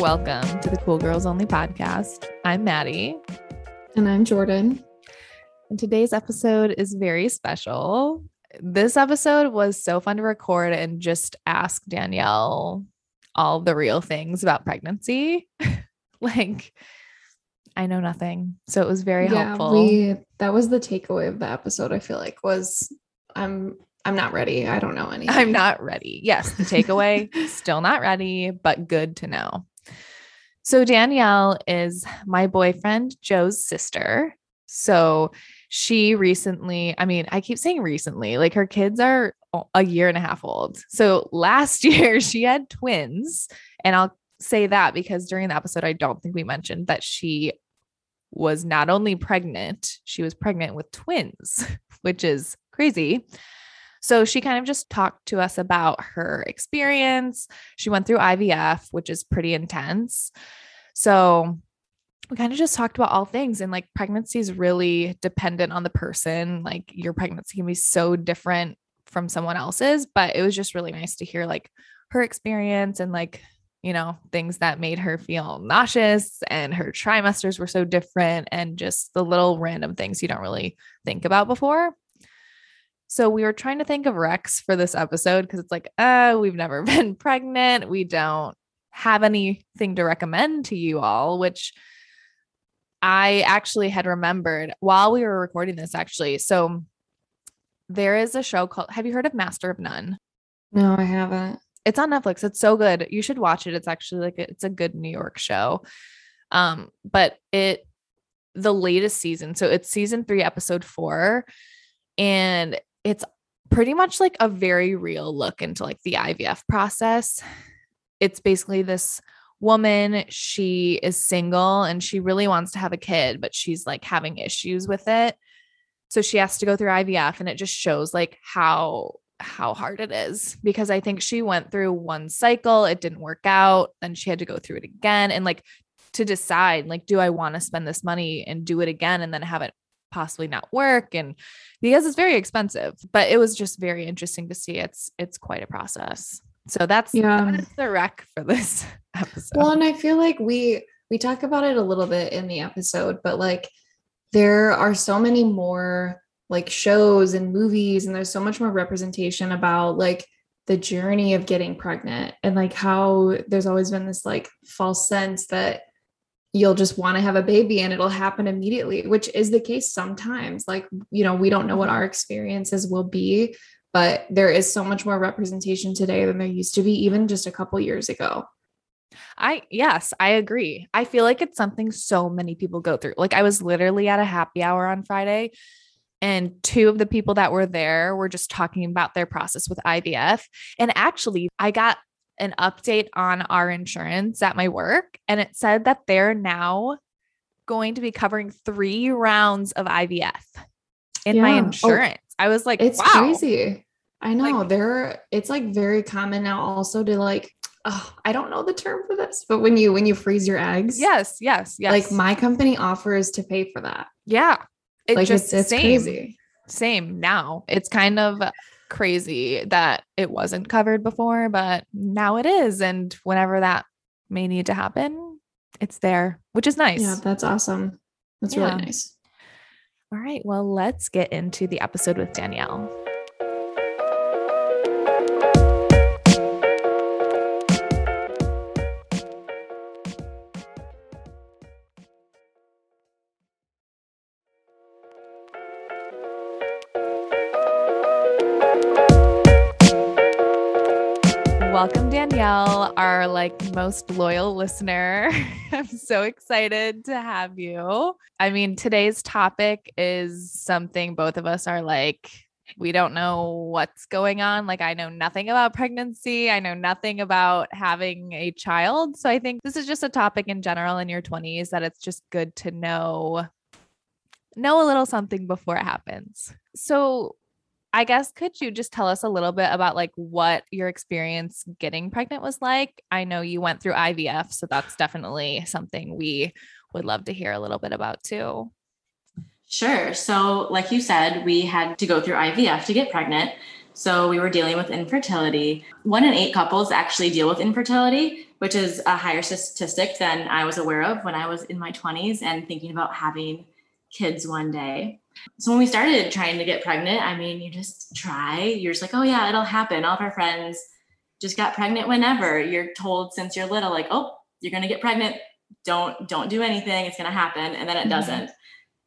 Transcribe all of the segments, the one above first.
and welcome welcome to the Cool Girls Only podcast. I'm Maddie. And I'm Jordan. And today's episode is very special. This episode was so fun to record and just ask Danielle all the real things about pregnancy. like, I know nothing. So it was very yeah, helpful. We that was the takeaway of the episode, I feel like, was I'm I'm not ready. I don't know anything. I'm not ready. Yes, the takeaway, still not ready, but good to know. So Danielle is my boyfriend Joe's sister. So she recently, I mean, I keep saying recently, like her kids are a year and a half old. So last year she had twins. And I'll say that because during the episode, I don't think we mentioned that she was not only pregnant, she was pregnant with twins, which is crazy. So she kind of just talked to us about her experience. She went through IVF, which is pretty intense. So we kind of just talked about all things and like pregnancy is really dependent on the person. Like your pregnancy can be so different from someone else's, but it was just really nice to hear like her experience and like you know, things that made her feel nauseous and her trimesters were so different and just the little random things you don't really think about before. So we were trying to think of Rex for this episode because it's like, uh, we've never been pregnant. We don't have anything to recommend to you all, which I actually had remembered while we were recording this, actually. So there is a show called, have you heard of Master of None? No, I haven't. It's on Netflix. It's so good. You should watch it. It's actually like, it's a good New York show. Um, but it, the latest season, so it's season three, episode four. And it's pretty much like a very real look into like the IVF process. It's basically this woman, she is single and she really wants to have a kid, but she's like having issues with it. So she has to go through IVF and it just shows like how how hard it is because I think she went through one cycle, it didn't work out, then she had to go through it again and like to decide like do I want to spend this money and do it again and then have it possibly not work and because it's very expensive but it was just very interesting to see. It's it's quite a process. So that's yeah. that's the wreck for this episode. Well and i feel like we we talk about it a little bit in the episode but like there are so many more like shows and movies and there's so much more representation about like the journey of getting pregnant and like how there's always been this like false sense that you'll just want to have a baby and it'll happen immediately, which is the case sometimes. Like, you know, we don't know what our experiences will be, but there is so much more representation today than there used to be, even just a couple years ago. I, yes, I agree. I feel like it's something so many people go through. Like, I was literally at a happy hour on Friday. And two of the people that were there were just talking about their process with IVF. And actually, I got an update on our insurance at my work, and it said that they're now going to be covering three rounds of IVF in yeah. my oh, insurance. Oh, I was like, it's wow. crazy. I know like, there. It's like very common now, also to like. Oh, I don't know the term for this, but when you when you freeze your eggs, yes, yes, yes. Like my company offers to pay for that. Yeah, it like just it's, it's same, crazy. Same now. It's kind of crazy that it wasn't covered before, but now it is. And whenever that may need to happen, it's there, which is nice. Yeah, that's awesome. That's yeah. really nice. All right. Well, let's get into the episode with Danielle. Our like most loyal listener. I'm so excited to have you. I mean, today's topic is something both of us are like we don't know what's going on. Like I know nothing about pregnancy. I know nothing about having a child. So I think this is just a topic in general in your 20s that it's just good to know know a little something before it happens. So I guess could you just tell us a little bit about like what your experience getting pregnant was like? I know you went through IVF, so that's definitely something we would love to hear a little bit about too. Sure. So, like you said, we had to go through IVF to get pregnant. So we were dealing with infertility. One in eight couples actually deal with infertility, which is a higher statistic than I was aware of when I was in my 20s and thinking about having kids one day. So when we started trying to get pregnant, I mean, you just try. You're just like, oh yeah, it'll happen. All of our friends just got pregnant whenever. You're told since you're little, like, oh, you're gonna get pregnant. Don't don't do anything. It's gonna happen, and then it mm-hmm. doesn't,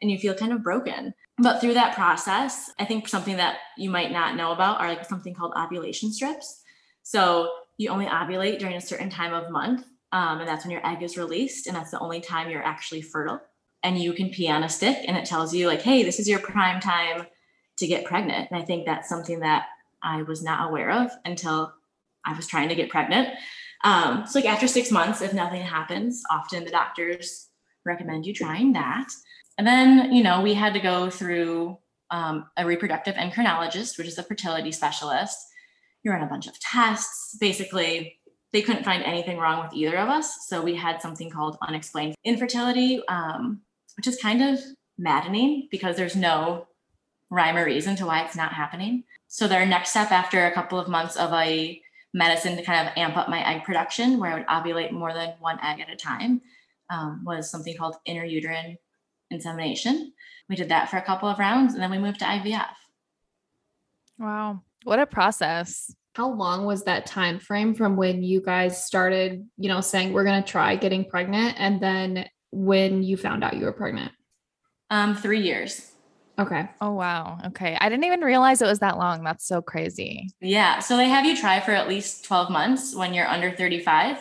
and you feel kind of broken. But through that process, I think something that you might not know about are like something called ovulation strips. So you only ovulate during a certain time of month, um, and that's when your egg is released, and that's the only time you're actually fertile and you can pee on a stick and it tells you like hey this is your prime time to get pregnant. And i think that's something that i was not aware of until i was trying to get pregnant. Um, so like after six months if nothing happens often the doctors recommend you trying that. And then you know we had to go through um, a reproductive endocrinologist which is a fertility specialist. You run a bunch of tests. Basically they couldn't find anything wrong with either of us so we had something called unexplained infertility um, which is kind of maddening because there's no rhyme or reason to why it's not happening. So their next step after a couple of months of a medicine to kind of amp up my egg production, where I would ovulate more than one egg at a time, um, was something called intrauterine insemination. We did that for a couple of rounds, and then we moved to IVF. Wow, what a process! How long was that time frame from when you guys started, you know, saying we're going to try getting pregnant, and then when you found out you were pregnant? Um, three years. Okay. Oh wow. Okay. I didn't even realize it was that long. That's so crazy. Yeah. So they have you try for at least 12 months when you're under 35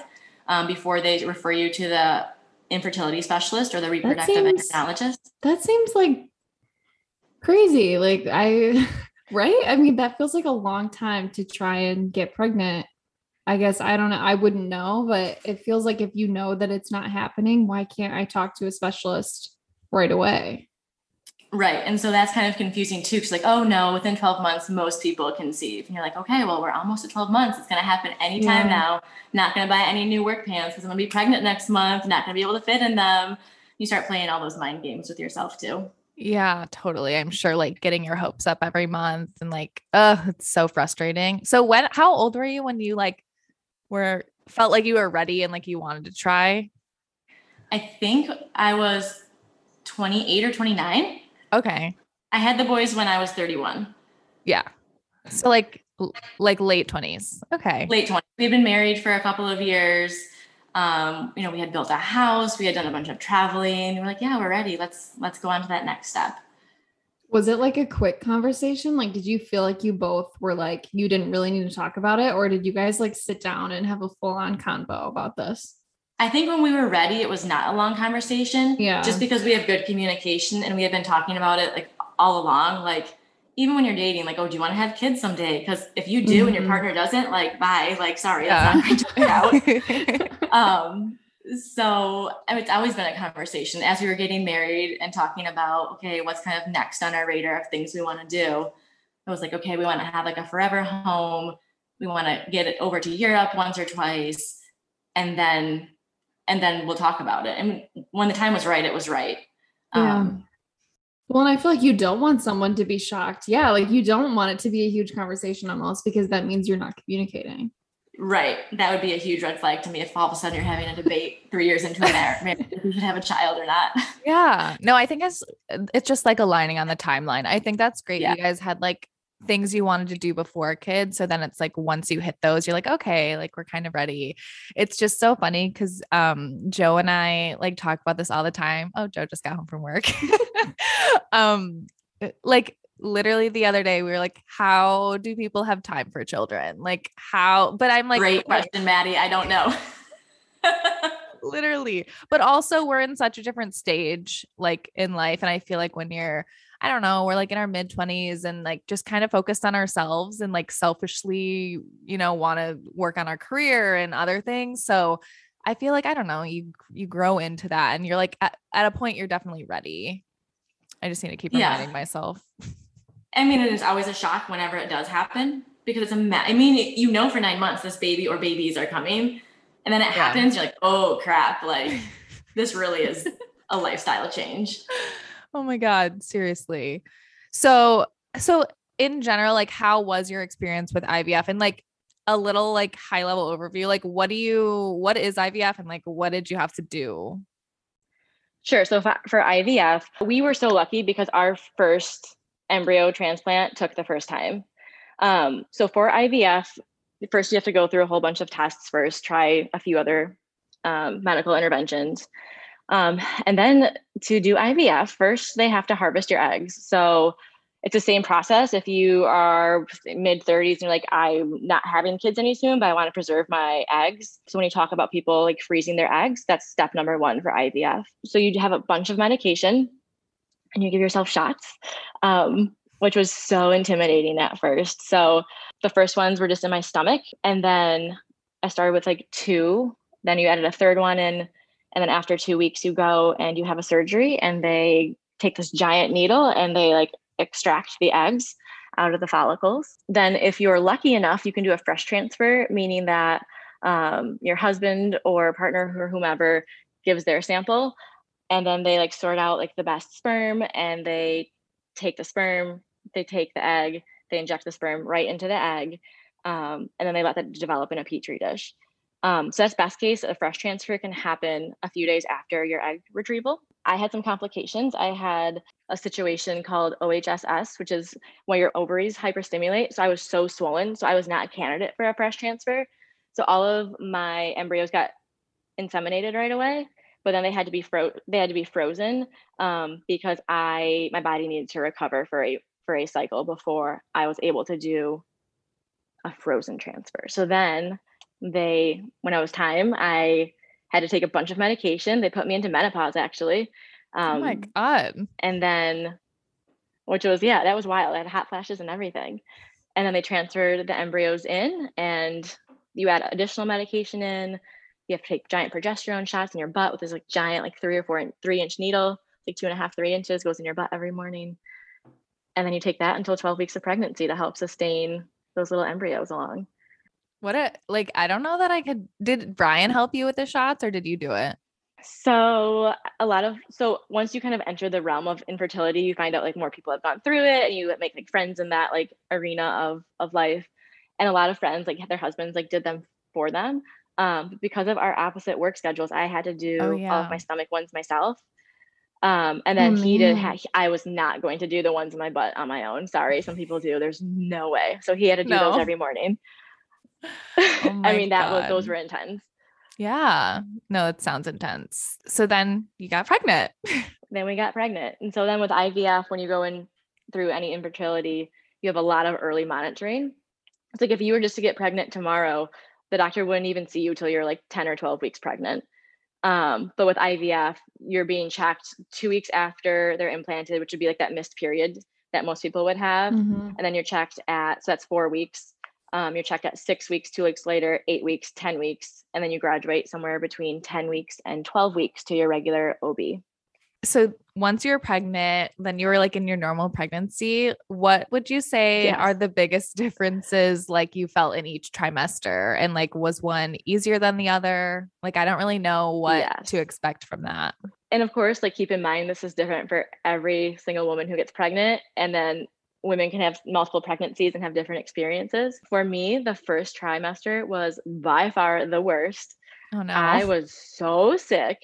um, before they refer you to the infertility specialist or the reproductive that seems, endocrinologist. That seems like crazy. Like I right? I mean, that feels like a long time to try and get pregnant. I guess I don't know. I wouldn't know, but it feels like if you know that it's not happening, why can't I talk to a specialist right away? Right. And so that's kind of confusing too. Cause like, oh no, within 12 months, most people conceive. And you're like, okay, well, we're almost at 12 months. It's going to happen anytime yeah. now. Not going to buy any new work pants because I'm going to be pregnant next month. Not going to be able to fit in them. You start playing all those mind games with yourself too. Yeah, totally. I'm sure like getting your hopes up every month and like, oh, it's so frustrating. So when, how old were you when you like where felt like you were ready and like you wanted to try? I think I was 28 or 29. Okay. I had the boys when I was 31. Yeah. So like like late 20s. Okay. Late 20s. We've been married for a couple of years. Um, you know, we had built a house, we had done a bunch of traveling. We're like, yeah, we're ready. Let's let's go on to that next step. Was it like a quick conversation? Like, did you feel like you both were like, you didn't really need to talk about it? Or did you guys like sit down and have a full on convo about this? I think when we were ready, it was not a long conversation. Yeah. Just because we have good communication and we have been talking about it like all along. Like, even when you're dating, like, oh, do you want to have kids someday? Because if you do mm-hmm. and your mm-hmm. partner doesn't, like, bye. Like, sorry, yeah. that's not going to work out. um, so it's always been a conversation as we were getting married and talking about okay what's kind of next on our radar of things we want to do i was like okay we want to have like a forever home we want to get it over to europe once or twice and then and then we'll talk about it and when the time was right it was right yeah. Um, well, and I feel like you don't want someone to be shocked. Yeah, like you don't want it to be a huge conversation almost because that means you're not communicating. Right. That would be a huge red flag to me if all of a sudden you're having a debate three years into a marriage if you should have a child or not. Yeah. No, I think it's it's just like aligning on the timeline. I think that's great. Yeah. You guys had like things you wanted to do before kids. So then it's like once you hit those, you're like, okay, like we're kind of ready. It's just so funny because um Joe and I like talk about this all the time. Oh, Joe just got home from work. um like literally the other day we were like how do people have time for children? Like how but i'm like great question maddie. I don't know. Literally. But also we're in such a different stage like in life and i feel like when you're i don't know we're like in our mid 20s and like just kind of focused on ourselves and like selfishly you know want to work on our career and other things. So i feel like i don't know you you grow into that and you're like at, at a point you're definitely ready. I just need to keep reminding yeah. myself I mean, it is always a shock whenever it does happen because it's a, ma- I mean, you know, for nine months, this baby or babies are coming. And then it yeah. happens. You're like, oh crap. Like this really is a lifestyle change. Oh my God. Seriously. So, so in general, like how was your experience with IVF and like a little like high level overview? Like what do you what is IVF and like what did you have to do? Sure. So for, for IVF, we were so lucky because our first embryo transplant took the first time. Um, so for IVF, first you have to go through a whole bunch of tests first, try a few other um, medical interventions. Um, and then to do IVF, first they have to harvest your eggs. So it's the same process. If you are mid 30s and you're like, I'm not having kids any soon, but I want to preserve my eggs. So when you talk about people like freezing their eggs, that's step number one for IVF. So you have a bunch of medication and you give yourself shots, um, which was so intimidating at first. So the first ones were just in my stomach. And then I started with like two. Then you added a third one in. And then after two weeks, you go and you have a surgery and they take this giant needle and they like extract the eggs out of the follicles. Then, if you're lucky enough, you can do a fresh transfer, meaning that um, your husband or partner or whomever gives their sample, and then they like sort out like the best sperm, and they take the sperm, they take the egg, they inject the sperm right into the egg, um, and then they let that develop in a petri dish. Um, so that's best case. A fresh transfer can happen a few days after your egg retrieval. I had some complications. I had a situation called OHSS, which is when your ovaries hyperstimulate. So I was so swollen. So I was not a candidate for a fresh transfer. So all of my embryos got inseminated right away, but then they had to be fro- they had to be frozen um, because I my body needed to recover for a for a cycle before I was able to do a frozen transfer. So then they when I was time, I had to take a bunch of medication. They put me into menopause actually. Um, oh my um, god! And then, which was yeah, that was wild. I had hot flashes and everything. And then they transferred the embryos in, and you add additional medication in. You have to take giant progesterone shots in your butt with this like giant, like three or four, three inch needle, like two and a half, three inches, goes in your butt every morning. And then you take that until 12 weeks of pregnancy to help sustain those little embryos along. What a like I don't know that I could did Brian help you with the shots or did you do it? So a lot of so once you kind of enter the realm of infertility, you find out like more people have gone through it and you make like friends in that like arena of of life. And a lot of friends like their husbands like did them for them. Um, because of our opposite work schedules, I had to do oh, yeah. all of my stomach ones myself. Um, and then oh, he did. Ha- I was not going to do the ones in my butt on my own. Sorry, some people do. There's no way. So he had to do no. those every morning. Oh I mean, that God. was those were intense. Yeah. No, it sounds intense. So then you got pregnant. then we got pregnant. And so then with IVF, when you go in through any infertility, you have a lot of early monitoring. It's like if you were just to get pregnant tomorrow, the doctor wouldn't even see you till you're like 10 or 12 weeks pregnant. Um, but with IVF, you're being checked two weeks after they're implanted, which would be like that missed period that most people would have. Mm-hmm. And then you're checked at, so that's four weeks. Um, you're checked at six weeks, two weeks later, eight weeks, 10 weeks, and then you graduate somewhere between 10 weeks and 12 weeks to your regular OB. So once you're pregnant, then you were like in your normal pregnancy. What would you say yes. are the biggest differences like you felt in each trimester? And like, was one easier than the other? Like, I don't really know what yes. to expect from that. And of course, like, keep in mind, this is different for every single woman who gets pregnant. And then women can have multiple pregnancies and have different experiences. For me, the first trimester was by far the worst. Oh no. I was so sick.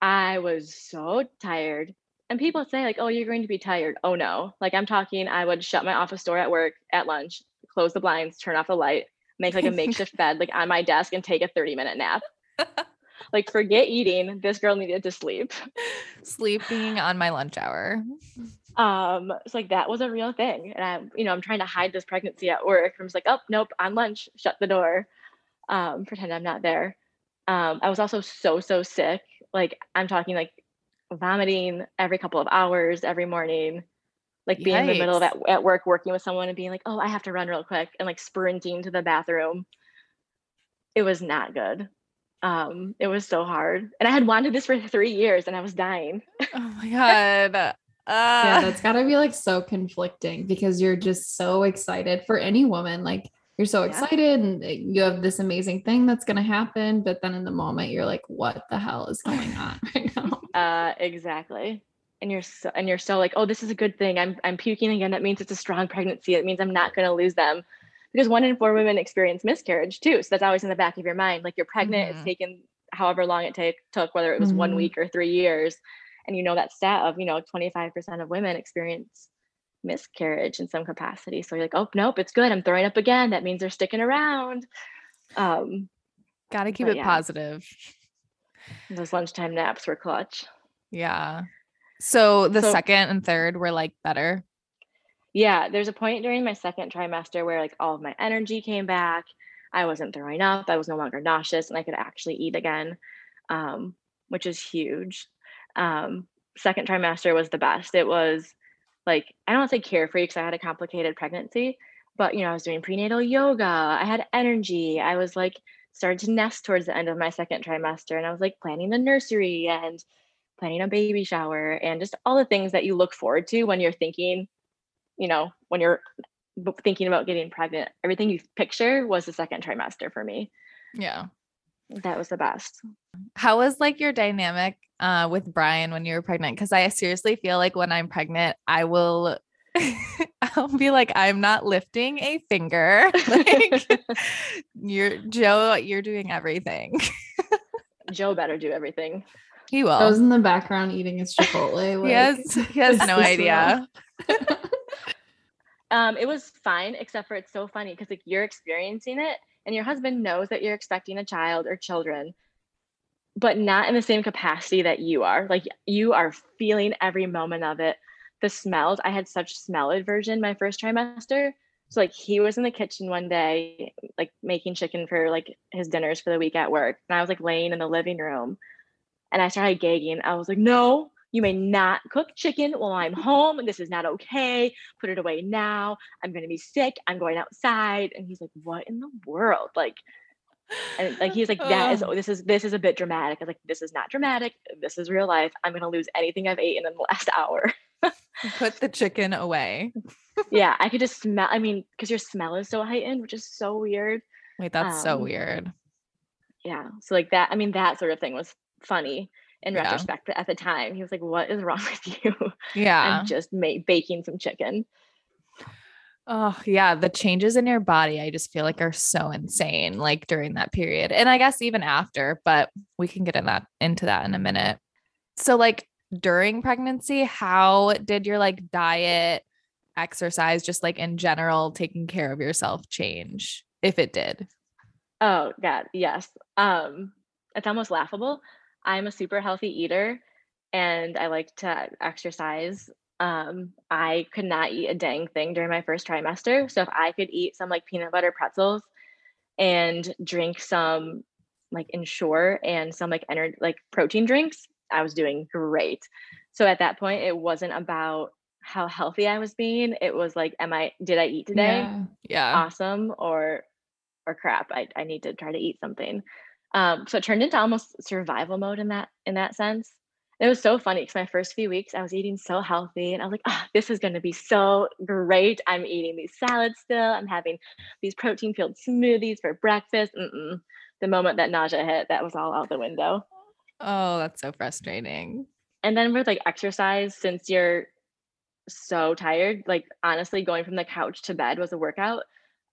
I was so tired. And people say like, "Oh, you're going to be tired." Oh no. Like I'm talking I would shut my office door at work at lunch, close the blinds, turn off the light, make like a makeshift bed like on my desk and take a 30-minute nap. like forget eating. This girl needed to sleep. Sleeping on my lunch hour um it's like that was a real thing and i'm you know i'm trying to hide this pregnancy at work i'm just like oh nope on lunch shut the door um pretend i'm not there um i was also so so sick like i'm talking like vomiting every couple of hours every morning like being Yikes. in the middle of at, at work working with someone and being like oh i have to run real quick and like sprinting to the bathroom. It was not good. Um it was so hard. And i had wanted this for three years and i was dying. Oh my god. Uh, yeah, that's got to be like so conflicting because you're just so excited for any woman. Like you're so excited and eh, you have this amazing thing that's going to happen. But then in the moment, you're like, what the hell is going on right now? Uh, exactly. and you're so and you're so like, oh, this is a good thing. I'm I'm puking again. That means it's a strong pregnancy. It means I'm not gonna lose them. Because one in four women experience miscarriage too. So that's always in the back of your mind. Like you're pregnant, Mhm. it's taken however long it take took, whether it was one Mhm. week or three years. And you know that stat of, you know, 25% of women experience miscarriage in some capacity. So you're like, oh nope, it's good. I'm throwing up again. That means they're sticking around. Um, Got to keep it yeah. positive. those lunchtime naps were clutch. Yeah. So the So- second and third were like better. Yeah, there's a point during my second trimester where like all of my energy came back. I wasn't throwing up. I was no longer nauseous, and I could actually eat again, um, which is huge. Um, second trimester was the best. It was like I don't say carefree because I had a complicated pregnancy, but you know I was doing prenatal yoga. I had energy. I was like started to nest towards the end of my second trimester, and I was like planning the nursery and planning a baby shower and just all the things that you look forward to when you're thinking you know, when you're thinking about getting pregnant, everything you picture was the second trimester for me. Yeah. That was the best. How was like your dynamic uh with Brian when you were pregnant? Because I seriously feel like when I'm pregnant, I will I'll be like, I'm not lifting a finger. Like you're Joe, you're doing everything. Joe better do everything. He will. I was in the background eating his Chipotle. Like, he has he has no idea. Um, it was fine, except for it's so funny because like you're experiencing it and your husband knows that you're expecting a child or children, but not in the same capacity that you are. Like you are feeling every moment of it. The smells, I had such smell aversion my first trimester. So like he was in the kitchen one day, like making chicken for like his dinners for the week at work. And I was like laying in the living room and I started gagging. I was like, no, you may not cook chicken while I'm home. This is not okay. Put it away now. I'm gonna be sick. I'm going outside. And he's like, what in the world? Like, and like he's like, that is Ugh. this is this is a bit dramatic. I'm like, this is not dramatic. This is real life. I'm gonna lose anything I've eaten in the last hour. Put the chicken away. yeah, I could just smell. I mean, because your smell is so heightened, which is so weird. Wait, that's so Um, weird. Yeah. So like that, I mean, that sort of thing was funny in Yeah. retrospect. But at the time, he was like, What is wrong with you? Yeah. I'm just ma- baking some chicken. Oh, yeah. The changes in your body, I just feel like are so insane, like during that period. And I guess even after, but we can get in that into that in a minute. So, like during pregnancy, how did your like diet, exercise, just like in general, taking care of yourself change? If it did. Oh God, yes. Um, it's almost laughable. I'm a super healthy eater and I like to exercise. Um, I could not eat a dang thing during my first trimester. So if I could eat some like peanut butter pretzels and drink some like Ensure and some like energy like protein drinks, I was doing great. So at that point, it wasn't about how healthy I was being. It was like, am I did I eat today? Yeah. Yeah. awesome or or crap i, I need to try to eat something um, so it turned into almost survival mode in that in that sense. It was so funny because my first few weeks i was eating so healthy and i was like oh, this is going to be so great. I'm eating these salads still. I'm having these protein filled smoothies for breakfast. Mm-mm. the moment that nausea hit that was all out the window. Oh, that's so frustrating. and then with like exercise since you're so tired like honestly going from the couch to bed was a workout.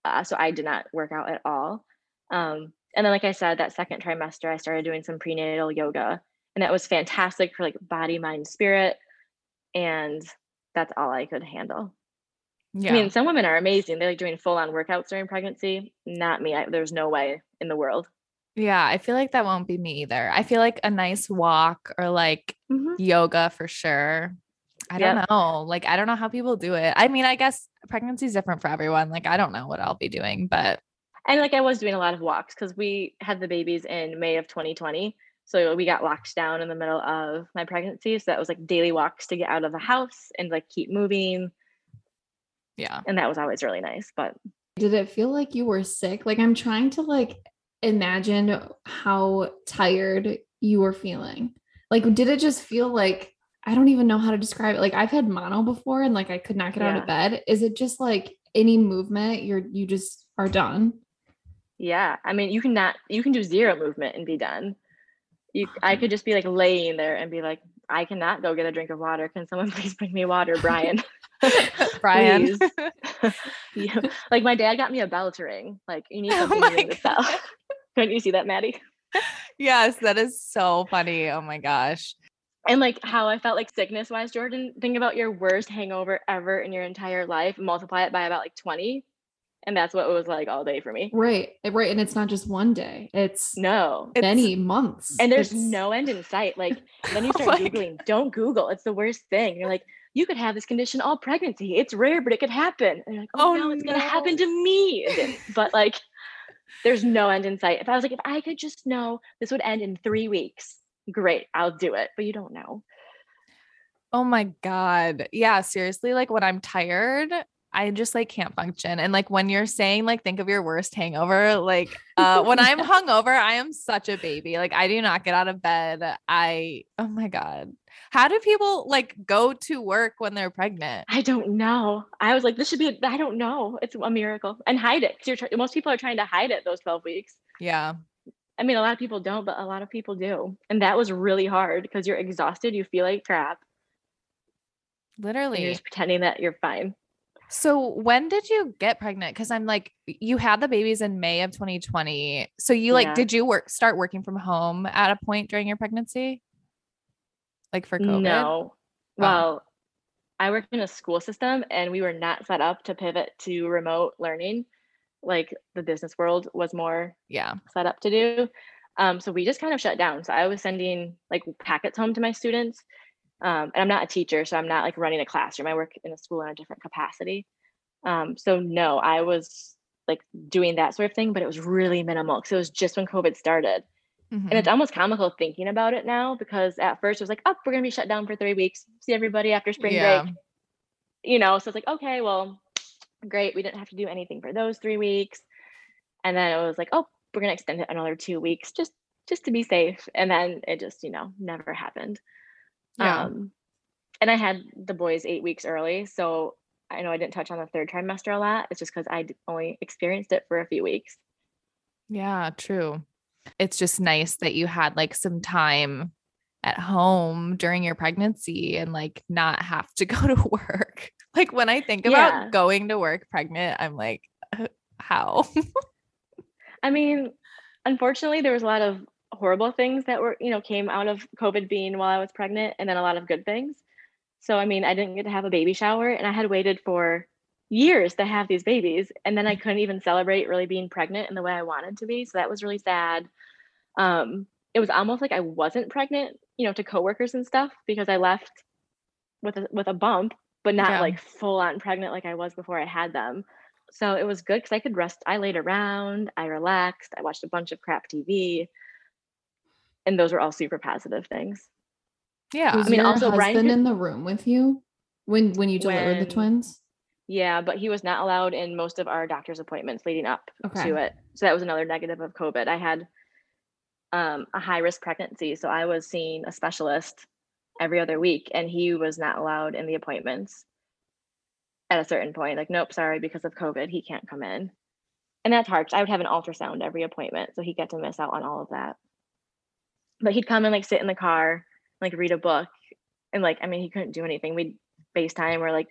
Uh, so i did not work out at all. Um, and then like i said that second trimester i started doing some prenatal yoga and that was fantastic for like body mind spirit and that's all i could handle Yeah. i mean some women are amazing they're like doing full on workouts during pregnancy not me I, there's no way in the world yeah. I feel like that won't be me either. I feel like a nice walk or like mm-hmm. yoga for sure. I don't Yep. know. Like, I don't know how people do it. I mean, I guess pregnancy is different for everyone. Like, I don't know what I'll be doing, but and like I was doing a lot of walks because we had the babies in May of 2020. So we got locked down in the middle of my pregnancy. So that was like daily walks to get out of the house and like keep moving. yeah. And that was always really nice. But Did it feel like you were sick? Like I'm trying to like imagine how tired you were feeling. Like did it just feel like I don't even know how to describe it. Like I've had mono before and like I could not get out of bed. Is it just like any movement you're you just are done? Yeah, I mean, you can not, you can do zero movement and be done. You, I could just be like laying there and be like, I cannot go get a drink of water. Can someone please bring me water, Brian? Brian. Yeah. Like my dad got me a bell to ring. Like you need Oh something my to ring the bell. Couldn't you see that, Maddie? yes, that is so funny. Oh my gosh. And like how I felt like sickness wise, Jordan, think about your worst hangover ever in your entire life, multiply it by about like 20. And that's what it was like all day for me. Right. eh, Right. And it's not just one day, it's No. It's- many months. And there's It's- no end in sight. Like then you Oh start my Googling, don't Google. It's the worst thing. You're like, you could have this condition all pregnancy. It's rare, but it could happen. And you're like, oh, Oh, no, it's gonna happen to me. But like there's no end in sight. If I was like, if I could just know this would end in three weeks, great, I'll do it. But you don't know. Oh my God. Yeah, seriously. Like when I'm tired, I just like can't function. And like when you're saying, like, think of your worst hangover, like uh when I'm hungover, I am such a baby. Like I do not get out of bed. I oh my God. How do people like go to work when they're pregnant? I don't know. I was like, this should be, I don't know. It's a miracle. And hide it. You're try- most people are trying to hide it those 12 weeks. Yeah. I mean, a lot of people don't, but a lot of people do. And that was really hard because you're exhausted. You feel like crap. And you're just pretending that you're fine. So when did you get pregnant? Because I'm like, you had the babies in May of 2020. So you like, Yeah. did you work start working from home at a point during your pregnancy? Like for COVID? No. Oh. Well, I worked in a school system and we were not set up to pivot to remote learning like the business world was more Yeah. set up to do. Um, so we just kind of shut down. So I was sending like packets home to my students. Um, and I'm not a teacher, so I'm not like running a classroom. I work in a school in a different capacity. Um, so no, I was like doing that sort of thing, but it was really minimal because it was just when COVID started. Mhm. And it's almost comical thinking about it now because at first it was like, oh, we're gonna be shut down for three weeks. See everybody after spring Yeah. break. You know, so it's like, okay, well, great. We didn't have to do anything for those three weeks. And then it was like, oh, we're gonna extend it another two weeks just just to be safe. And then it just, you know, never happened. Yeah. Um and I had the boys eight weeks early. So I know I didn't touch on the third trimester a lot. It's just because I only experienced it for a few weeks. Yeah, true. It's just nice that you had like some time at home during your pregnancy and like not have to go to work. Like when I think about Yeah. going to work pregnant, I'm like, "Uh, how? I mean, unfortunately, there was a lot of horrible things that were, you know, came out of COVID being while I was pregnant, and then a lot of good things. So, I mean, I didn't get to have a baby shower, and I had waited for years to have these babies, and then I couldn't even celebrate really being pregnant in the way I wanted to be. So that was really sad. Um, it was almost like I wasn't pregnant, you know, to coworkers and stuff because I left with a with a bump, but not Yeah. like full on pregnant like I was before I had them. So it was good because I could rest. I laid around, I relaxed, I watched a bunch of crap TV. And those were all super positive things. yeah. Was I mean, your also, Brian husband could- in the room with you when when you delivered the twins? Yeah, but he was not allowed in most of our doctor's appointments leading up Okay. to it. So that was another negative of COVID. I had um, a high risk pregnancy. So I was seeing a specialist every other week, and he was not allowed in the appointments at a certain point. Like, nope, sorry, because of COVID, he can't come in. And that's hard. 'cause I would have an ultrasound every appointment. So he got to miss out on all of that. But he'd come and like sit in the car, like read a book. And like, I mean, he couldn't do anything. We'd FaceTime or like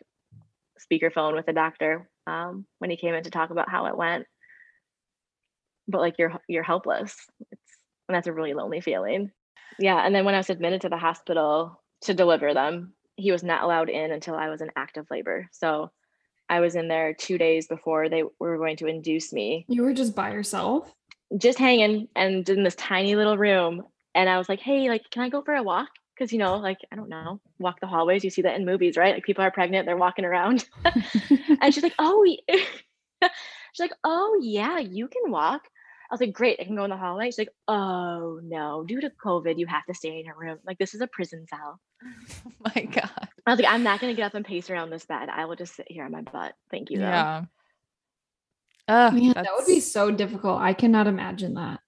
speakerphone with the doctor um, when he came in to talk about how it went. But like you're you're helpless. It's and that's a really lonely feeling. Yeah. And then when I was admitted to the hospital to deliver them, he was not allowed in until I was in active labor. So I was in there two days before they were going to induce me, You were just by yourself? just hanging and in this tiny little room. And I was like, hey, like, can I go for a walk? Because you know, like, I don't know, walk the hallways. You see that in movies, right? Like people are pregnant, they're walking around. and she's like, "Oh," she's like, "Oh yeah, you can walk." I was like, "Great, I can go in the hallway." She's like, "Oh no, due to COVID, you have to stay in your room. Like this is a prison cell." oh my God. I was like, "I'm not gonna get up and pace around this bed. I will just sit here on my butt. Thank you." Though. Yeah. Ugh, Man, that would be so difficult. I cannot imagine that.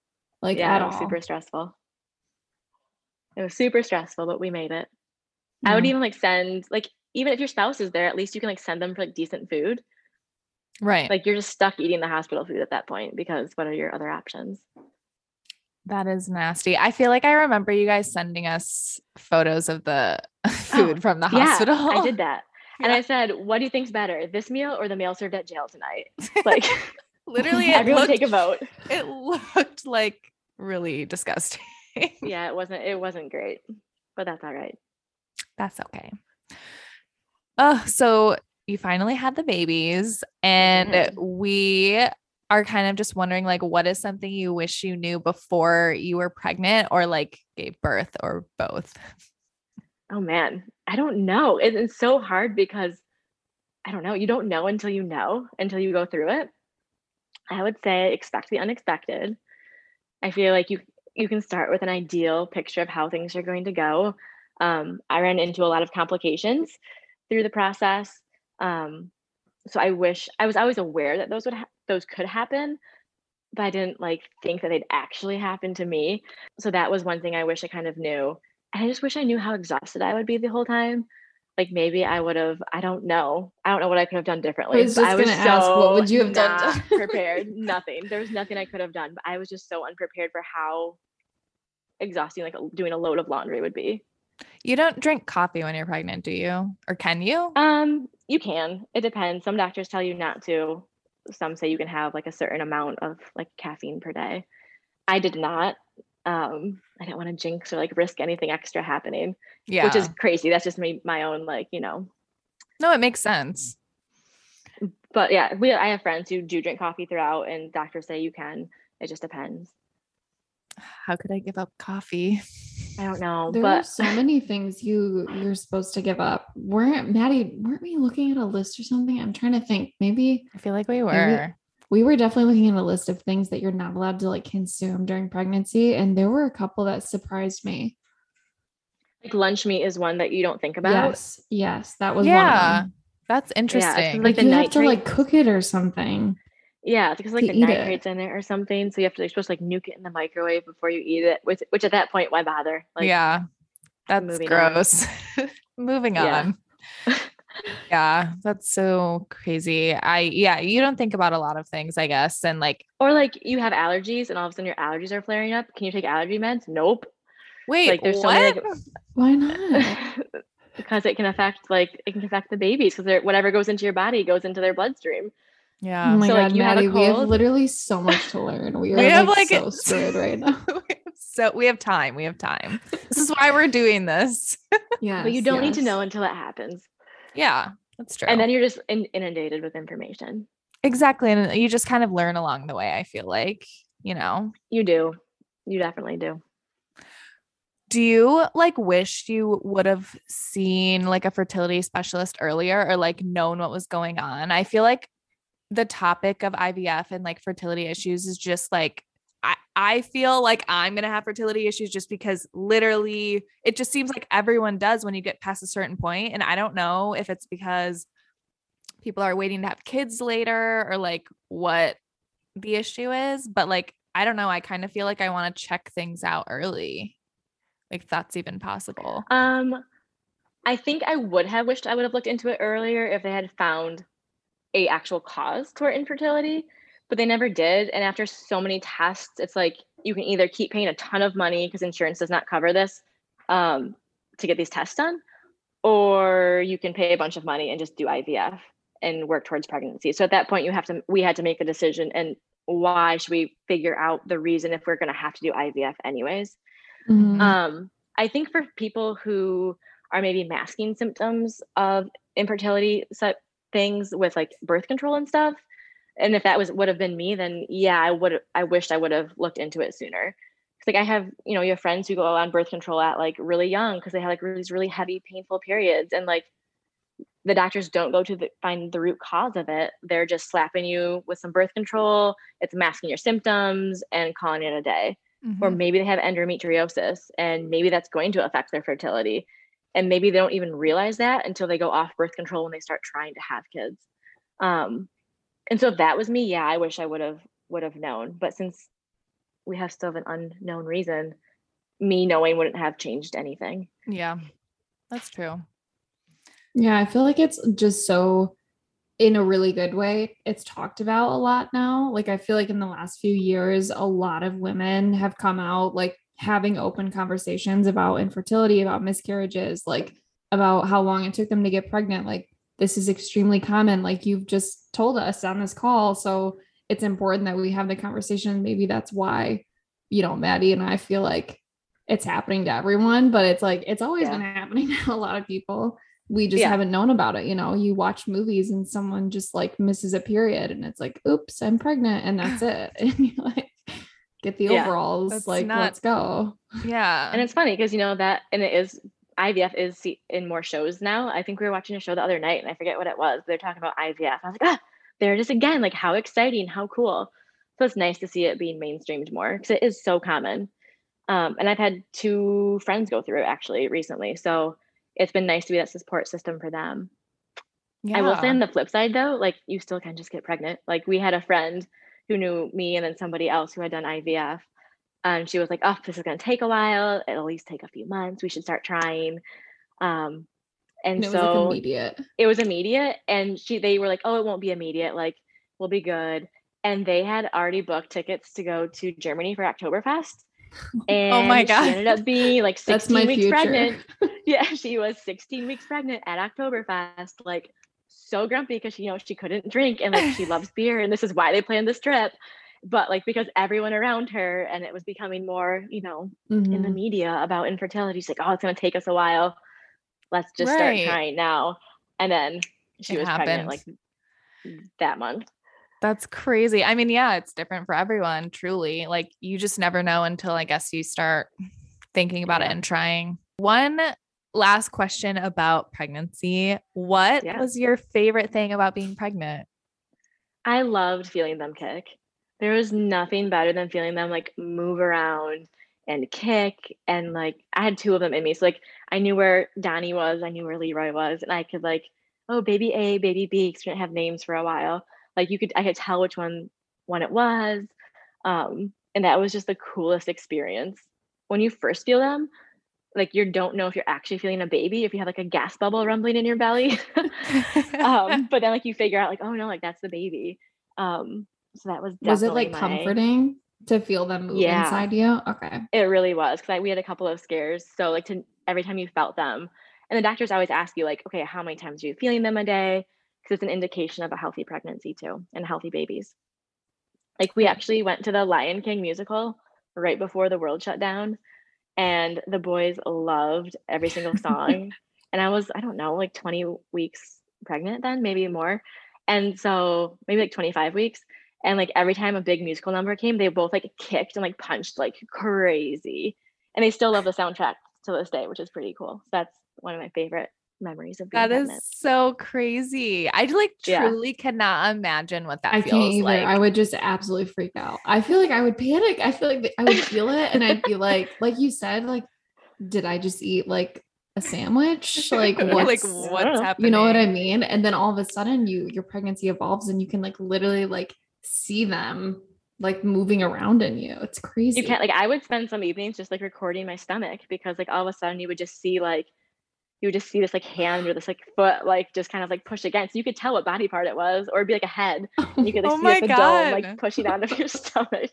Like yeah, at all. super stressful. It was super stressful, but we made it. I would mm-hmm. even like send like even if your spouse is there, at least you can like send them for like decent food. right. Like you're just stuck eating the hospital food at that point because what are your other options? That is nasty. I feel like I remember you guys sending us photos of the oh, food from the hospital. Yeah. I did that. And I said, what do you think's better, this meal or the meal served at jail tonight? Like, Literally, it everyone looked, take a vote. It looked like really disgusting. Yeah, it wasn't, it wasn't great, but that's all right. That's okay. Oh, so you finally had the babies, and did. we are kind of just wondering like what is something you wish you knew before you were pregnant or like gave birth or both? Oh man, I don't know. It- it's so hard because I don't know. You don't know until you know, until you go through it. I would say expect the unexpected. I feel like you you can start with an ideal picture of how things are going to go. Um, I ran into a lot of complications through the process. Um, so I wish I was always aware that those would ha- those could happen, but I didn't like think that they'd actually happen to me. So that was one thing I wish I kind of knew. And I just wish I knew how exhausted I would be the whole time. Like maybe I would have, I don't know. I don't know what I could have done differently. I was just gonna ask, what would you have done prepared. Nothing. There was nothing I could have done. But I was just so unprepared for how exhausting like doing a load of laundry would be. You don't drink coffee when you're pregnant, do you? Or can you? Um, you can. It depends. Some doctors tell you not to. Some say you can have like a certain amount of like caffeine per day. I did not. Um, I don't want to jinx or like risk anything extra happening, yeah. which is crazy. That's just me, my own like you know. no, it makes sense. But yeah, we I have friends who do drink coffee throughout, and doctors say you can. It just depends. How could I give up coffee? I don't know, There are so many things you you're supposed to give up. Weren't Maddie? Weren't we looking at a list or something? I'm trying to think. Maybe I feel like we were. We were definitely looking at a list of things that you're not allowed to like consume during pregnancy, and there were a couple that surprised me. like lunch meat is one that you don't think about. Yes, yes, that was Yeah. one. Of them. That's interesting. like Like, the you have to like cook it or something. Yeah, because like to the eat it. nitrates in it or something. So you have to you're supposed to like nuke it in the microwave before you eat it. Which which at that point, why bother? Like yeah. That's moving on. gross. Moving on. yeah, that's so crazy. I yeah, you don't think about a lot of things, I guess. And like, or like you have allergies and all of a sudden your allergies are flaring up. Can you take allergy meds? Nope. wait, Like, there's so many, like, Why not? because it can affect like it can affect the babies because whatever goes into your body goes into their bloodstream. yeah. oh my So, like, god, you have a Maddie, we have literally so much to learn. We are We have, like, like, so a- screwed right now. so we have time. We have time. This is why we're doing this. Yeah, but you don't need to know until it happens. Yeah, that's true. And then you're just in- inundated with information. exactly. And you just kind of learn along the way, I feel like, you know. You do. You definitely do. Do you like wish you would have seen like a fertility specialist earlier or like known what was going on? I feel like the topic of IVF and like fertility issues is just like I, feel like I'm gonna have fertility issues just because literally it just seems like everyone does when you get past a certain point. And I don't know if it's because people are waiting to have kids later or like what the issue is, but like I don't know. I kind of feel like I want to check things out early. Like that's even possible. Um, I think I would have wished I would have looked into it earlier if they had found a actual cause to our infertility, but they never did. And after so many tests, it's like you can either keep paying a ton of money because insurance does not cover this um, to get these tests done, or you can pay a bunch of money and just do IVF and work towards pregnancy. So at that point, you have to we had to make a decision and why should we figure out the reason if we're going to have to do IVF anyways? Mhm. Um, I think for people who are maybe masking symptoms of infertility things with like birth control and stuff, and if that was would have been me, then yeah, I would. I wished I would have looked into it sooner. 'Cause, Like I have, you know, you have friends who go on birth control at like really young because they have like really, these really heavy, painful periods, and like the doctors don't go to the, find the root cause of it. They're just slapping you with some birth control. It's masking your symptoms and calling it a day or Mhm. maybe they have endometriosis and maybe that's going to affect their fertility and maybe they don't even realize that until they go off birth control when they start trying to have kids um and so if that was me yeah i wish i would have would have known but since we have still have an unknown reason me knowing wouldn't have changed anything Yeah, that's true. Yeah, I feel like it's just so in a really good way. It's talked about a lot now. Like I feel like in the last few years, a lot of women have come out like having open conversations about infertility, about miscarriages, like about how long it took them to get pregnant. Like this is extremely common, like you've just told us on this call. So it's important that we have the conversation. Maybe that's why, you know, Maddie and I feel like it's happening to everyone, but it's like it's always Yeah. been happening to a lot of people. We just Yeah. haven't known about it. You know, you watch movies and someone just like misses a period and it's like, oops, I'm pregnant, and that's it. And you like get the Yeah. overalls, That's like, not- let's go. Yeah. and it's funny because you know that and it is IVF is in more shows now. I think we were watching a show the other night and I forget what it was. They're talking about IVF. I was like, ah, there it is again. Like how exciting, how cool. So it's nice to see it being mainstreamed more because it is so common. Um, and I've had two friends go through it actually recently. So it's been nice to be that support system for them. I will say on the flip side though, like you still can just get pregnant. Like we had a friend who knew me and then somebody else who had done IVF. And she was like, Oh, this is gonna take a while. It'll at least take a few months. We should start trying. Um and, And it was so like immediate. it was immediate and she they were like, Oh, it won't be immediate, like we'll be good. And they had already booked tickets to go to Germany for Oktoberfest. And Oh my she God. ended up being like That's 16 my weeks future. pregnant yeah, she was 16 weeks pregnant at Oktoberfest, like so grumpy because you know she couldn't drink and like she loves beer and this is why they planned this trip. But like because everyone around her and it was becoming more, you know, in the Mhm. media about infertility. She's like, oh, it's gonna take us a while. Let's just Right. start trying now. And then she It was pregnant like that month. That's crazy. I mean, yeah, it's different for everyone, truly. Like you just never know until I guess you start thinking about it and trying. One last question about pregnancy. What Yeah. was your favorite thing about being pregnant? I loved feeling them kick. There was nothing better than feeling them like move around and kick. And like I had two of them in me. So like I knew where Donnie was, I knew where Leroy was, and I could like, oh, baby A, baby B, because we didn't have names for a while. Like you could I could tell which one one it was. Um, and that was just the coolest experience. When you first feel them, like you don't know if you're actually feeling a baby, if you have like a gas bubble rumbling in your belly. um, but then like you figure out like, oh no, like that's the baby. Um, so that was Was it like my- comforting to feel them move Yeah. inside you? Okay. It really was because we had a couple of scares. So like to every time you felt them, and the doctors always ask you like, okay, how many times are you feeling them a day? Because it's an indication of a healthy pregnancy too and healthy babies. Like we actually went to the Lion King musical right before the world shut down, and the boys loved every single song. and I was I don't know like 20 weeks pregnant then, maybe more, and so maybe like 25 weeks. And like every time a big musical number came, they both like kicked and like punched like crazy. And they still love the soundtrack to this day, which is pretty cool. So that's one of my favorite memories of being That is pregnant. so crazy. I like Yeah. truly cannot imagine what that I feels can't either. like. I would just absolutely freak out. I feel like I would panic. I feel like I would feel it and I'd be like, like you said, like, did I just eat like a sandwich? Like like what's what's happening? you know what I mean? And then all of a sudden you your pregnancy evolves and you can like literally like see them like moving around in you. It's crazy. You can't like I would spend some evenings just like recording my stomach because like all of a sudden you would just see like you would just see this like hand or this like foot like just kind of like push against. You could tell what body part it was, or it'd be like a head. And You could like Oh see my like a dome God. like pushing onto your stomach.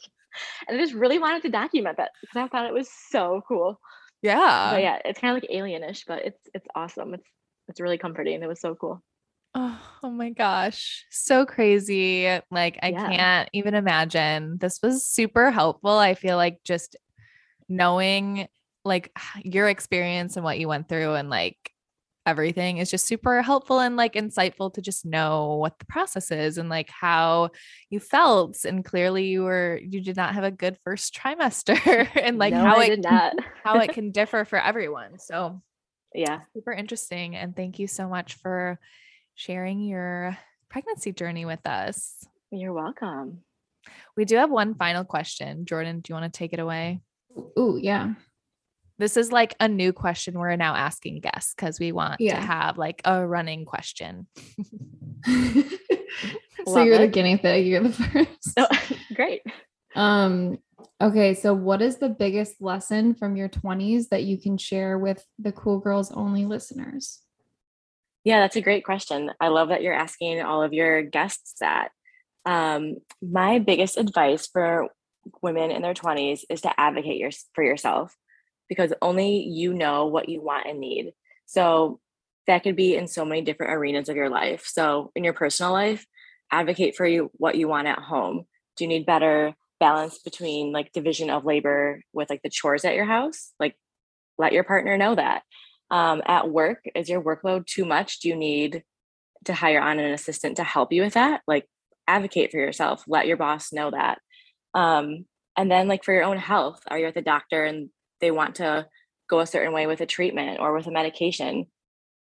And I just really wanted to document that because I thought it was so cool. Yeah. but yeah, it's kind of like alienish, but it's it's awesome. It's it's really comforting. It was so cool. Oh, oh my gosh. So crazy. Like I Yeah. can't even imagine. This was super helpful. I feel like just knowing like your experience and what you went through and like everything is just super helpful and like insightful to just know what the process is and like how you felt and clearly you were you did not have a good first trimester and like no, how I it did not. how it can differ for everyone. So yeah, super interesting. And thank you so much for sharing your pregnancy journey with us. you're welcome. We do have one final question. Jordan, do you want to take it away? Ooh, yeah. This is like a new question we're now asking guests because we want Yeah. to have like a running question. so you're the guinea pig, you're the first. Oh, great. Um, okay, so what is the biggest lesson from your 20s that you can share with the cool girls only listeners? Yeah, that's a great question. I love that you're asking all of your guests that. Um, my biggest advice for women in their 20s is to advocate your, for yourself because only you know what you want and need. So that could be in so many different arenas of your life. So in your personal life, advocate for you what you want at home. Do you need better balance between like division of labor with like the chores at your house? Like let your partner know that. Um, at work, is your workload too much? Do you need to hire on an assistant to help you with that? Like advocate for yourself. Let your boss know that. Um, and then like for your own health, are you at the doctor and they want to go a certain way with a treatment or with a medication?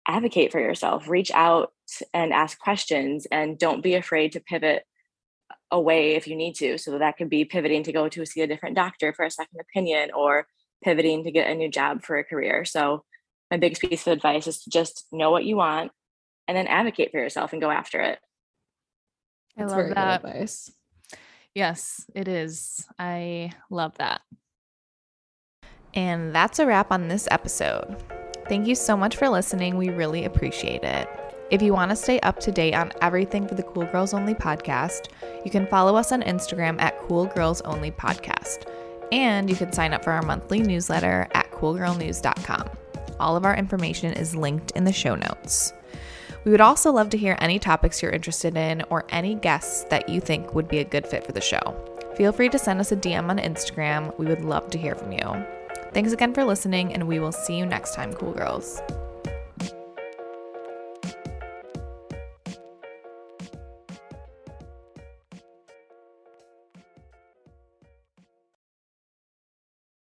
Advocate for yourself. Reach out and ask questions and don't be afraid to pivot away if you need to. So that could be pivoting to go to see a different doctor for a second opinion or pivoting to get a new job for a career. So my biggest piece of advice is to just know what you want and then advocate for yourself and go after it. I That's love that advice. Yes, it is. I love that. And that's a wrap on this episode. Thank you so much for listening. We really appreciate it. If you want to stay up to date on everything for the Cool Girls Only podcast, you can follow us on Instagram at Cool Girls Only Podcast. And you can sign up for our monthly newsletter at coolgirlnews.com. All of our information is linked in the show notes. We would also love to hear any topics you're interested in or any guests that you think would be a good fit for the show. Feel free to send us a DM on Instagram. We would love to hear from you. Thanks again for listening, and we will see you next time, cool girls.